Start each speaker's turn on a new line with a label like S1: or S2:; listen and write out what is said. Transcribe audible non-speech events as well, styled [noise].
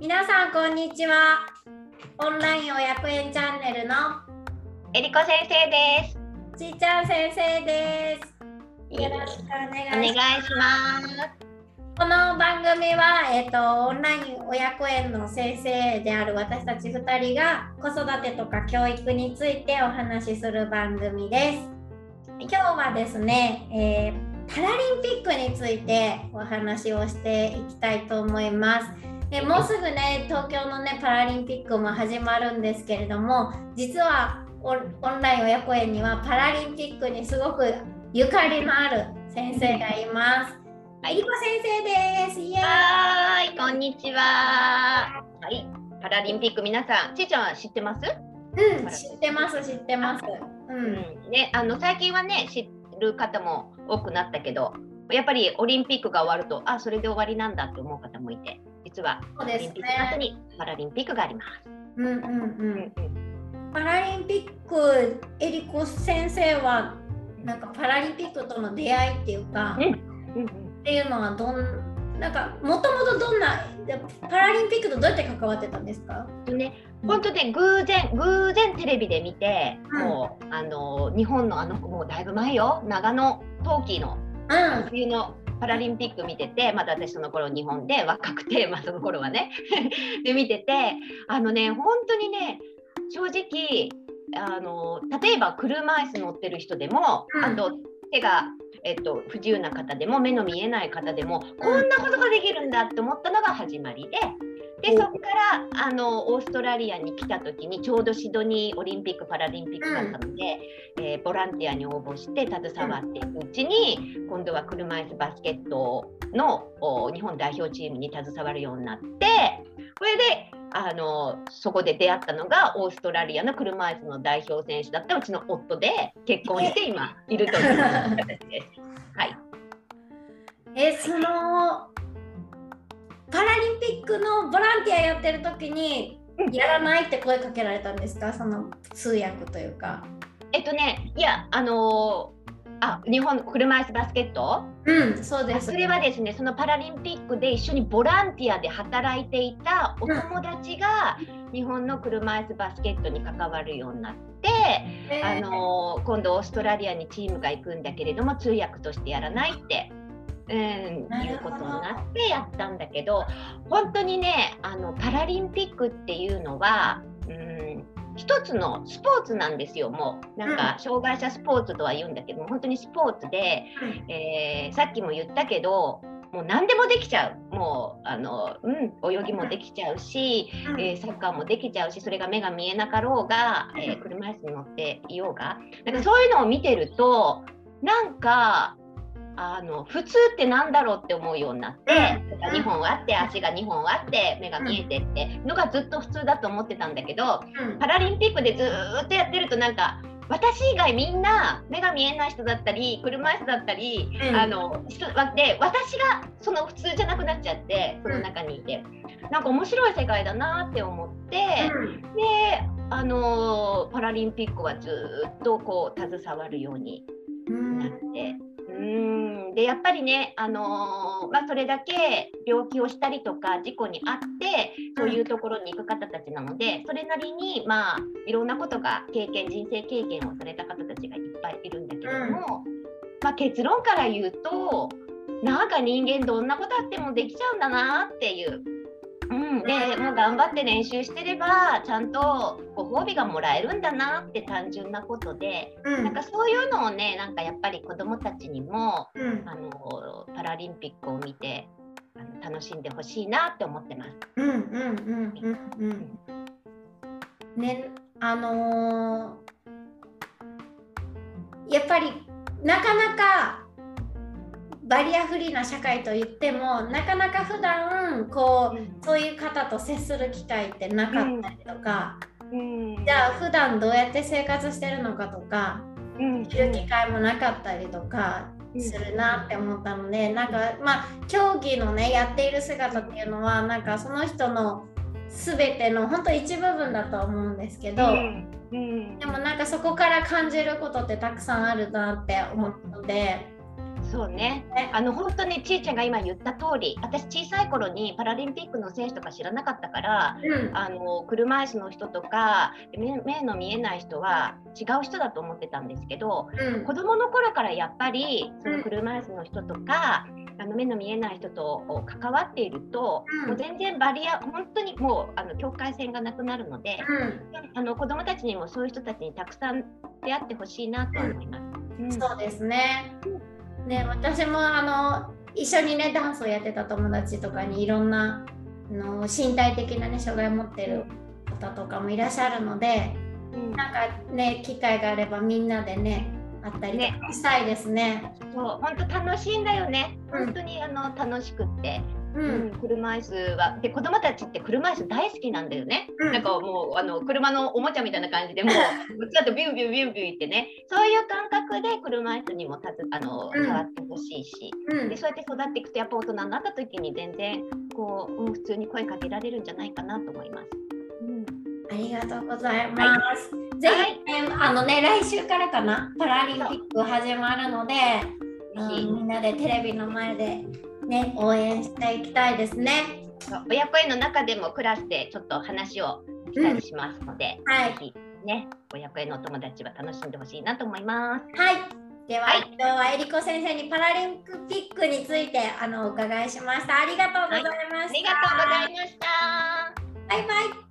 S1: 皆さんこんにちは。オンラインお役園チャンネルの
S2: えりこ先生です。
S1: ちーちゃん先生です。よろしくお願いします。この番組は、えっと、オンライン親子園の先生である私たち2人が子育てとか教育についてお話しする番組です。今日はですね、えーパラリンピックについてお話をしていきたいと思います。でもうすぐね東京のねパラリンピックも始まるんですけれども実はオンライン親子園にはパラリンピックにすごくゆかりのある先生がいます。
S2: はい
S1: りこ先生です。イエ
S2: こんにちは。はい。パラリンピック皆さんちーちゃんは知ってます？
S1: うん、知ってます、知ってます。う、
S2: うんん。ねあの最近はね知る方も多くなったけどやっぱりオリンピックが終わるとあそれで終わりなんだって思う方もいて実はオリンピックの後
S1: ね。
S2: にパラリンピックがあります、
S1: うん、うん、う。
S2: うん
S1: パラリンピック、えりこ先生は。なんかパラリンピックとの出会いっていうか、
S2: うん
S1: っ
S2: うんうん
S1: ていうのはどん。なんかもともとどんなでパラリンピックとどうやって関わってたんですか？
S2: とね本当ね偶然偶然テレビで見て、
S1: うん
S2: もうあの日本のあのもうだいぶ前よ長野冬季の
S1: うん、
S2: 冬のパラリンピック見ててまだ私その頃日本で若くて、まあ、その頃はね [laughs] で見ててあのね本当にね正直あの例えば車椅子乗ってる人でも、
S1: うん
S2: あと手が、えっと、不自由な方でも目の見えない方でもこんなことができるんだって思ったのが始まりで。でそこからあのオーストラリアに来た時にちょうどシドニーオリンピック・パラリンピックだったので、えーボランティアに応募して携わっていくうちに、今度は車椅子バスケットのお日本代表チームに携わるようになってこれであのそこで出会ったのがオーストラリアの車椅子の代表選手だったうちの夫で結婚して今いるという形です。[laughs] はい、
S1: え、その。パラリンピックのボランティアやってる時に
S2: うん
S1: やらないって声かけられたんですか？その通訳というか。
S2: えっとねいやあのーあ日本車椅子バスケット？
S1: うん、そうです。
S2: それはですねそのパラリンピックで一緒にボランティアで働いていたお友達が日本の車椅子バスケットに関わるようになって、
S1: えー
S2: あの今度オーストラリアにチームが行くんだけれども通訳としてやらないって。うん、いうことになってやったんだけど本当にねあのパラリンピックっていうのは、うん、一つのスポーツなんですよもう。なんか障害者スポーツとは言うんだけども本当にスポーツで、えーさっきも言ったけどもう何でもできちゃう。もうあの、うん、泳ぎもできちゃうし、
S1: うん。
S2: えーサッカーもできちゃうしそれが目が見えなかろうが、えー車椅子に乗っていようが。なんかそういうのを見てるとなんかあの普通ってなんだろうって思うようになって、
S1: うん
S2: 手が2本あって足が2本あって目が見えてってのがずっと普通だと思ってたんだけど
S1: うん。
S2: パラリンピックでずーっとやってるとなんか私以外みんな目が見えない人だったり車椅子だったり、
S1: うん。
S2: あの人で私がその普通じゃなくなっちゃってその中にいて、なんか面白い世界だなって思って、であのパラリンピックはずーっとこう携わるように
S1: うん
S2: なって。でやっぱりね、あのーまあ、それだけ病気をしたりとか事故に遭ってそういうところに行く方たちなのでそれなりに、まあ、いろんなことが経験人生経験をされた方たちがいっぱいいるんだけども、まあ、結論から言うとなんか人間どんなことあってもできちゃうんだなっていう。うん、でもう頑張って練習してればちゃんとご褒美がもらえるんだなって単純なことで
S1: うん。
S2: なんかそういうのをね、なんかやっぱり子どもたちにも
S1: うん。
S2: あのパラリンピックを見てあの楽しんでほしいなって思ってます。
S1: うんうんうんうんうん。ねあのーやっぱりなかなかバリアフリーな社会といってもなかなか普段こうそういう方と接する機会ってなかったりとか、
S2: うん。
S1: じゃあ普段どうやって生活してるのかとか
S2: うん。
S1: 知る機会もなかったりとかするなって思ったのでなんかまあ競技のねやっている姿っていうのはなんかその人の全ての本当一部分だと思うんですけど、
S2: うん。うん。
S1: でもなんかそこから感じることってたくさんあるなって思ったので
S2: そうね。
S1: ね
S2: あの本当にちいちゃんが今言った通り私小さい頃にパラリンピックの選手とか知らなかったから
S1: うん。
S2: あの車椅子の人とか目目の見えない人は違う人だと思ってたんですけど
S1: うん。
S2: 子供の頃からやっぱりそ
S1: うん。
S2: の車椅子の人とか、あの目の見えない人と関わっていると、
S1: うん。
S2: もう全然バリア本当にもうあの境界線がなくなるので、
S1: うん。
S2: あの子供たちにもそういう人たちにたくさん出会ってほしいなとは思います。うん。
S1: そうですね。ね、私もあの一緒にねダンスをやってた友達とかにいろんなあの身体的なね障害を持ってる方とかもいらっしゃるので、
S2: うん。
S1: なんかね機会があればみんなでね会ったりしたいですね。
S2: そう本当楽しいんだよね。
S1: うん。
S2: 本当にあの楽しくって、
S1: う、
S2: うんん車椅子はで子供たちって車椅子大好きなんだよね。
S1: うん。
S2: なんかもうあの車のおもちゃみたいな感じでもう [laughs] ちょっとビュンビュンビュンビュンいってね。そういう感覚で車椅子にも立つあの
S1: うん。
S2: 触ってほしいし、
S1: うん。
S2: でそうやって育っていくとやっぱ大人になった時に全然こう、うん普通に声かけられるんじゃないかなと思います。うん。
S1: ありがとうございます。ぜひ、ねあのね来週からかな？パラリンピック始まるので、うん
S2: ぜひ
S1: みんなでテレビの前でね応援していきたいですね。
S2: 親子園の中でもクラスでちょっと話をしたりしますので、
S1: はい
S2: ぜひね親子園のお友達は楽しんでほしいなと思います。
S1: はい。では、
S2: はい
S1: 今日はえりこ先生にパラリンピックについてあのお伺いしました。ありがとうございました。
S2: ありがとうございました。
S1: バイバイ。